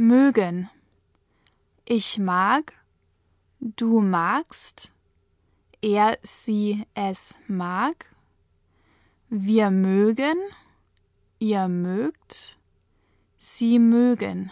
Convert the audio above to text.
mögen. Ich mag, du magst, er, sie, es mag. Wir mögen, ihr mögt, sie mögen.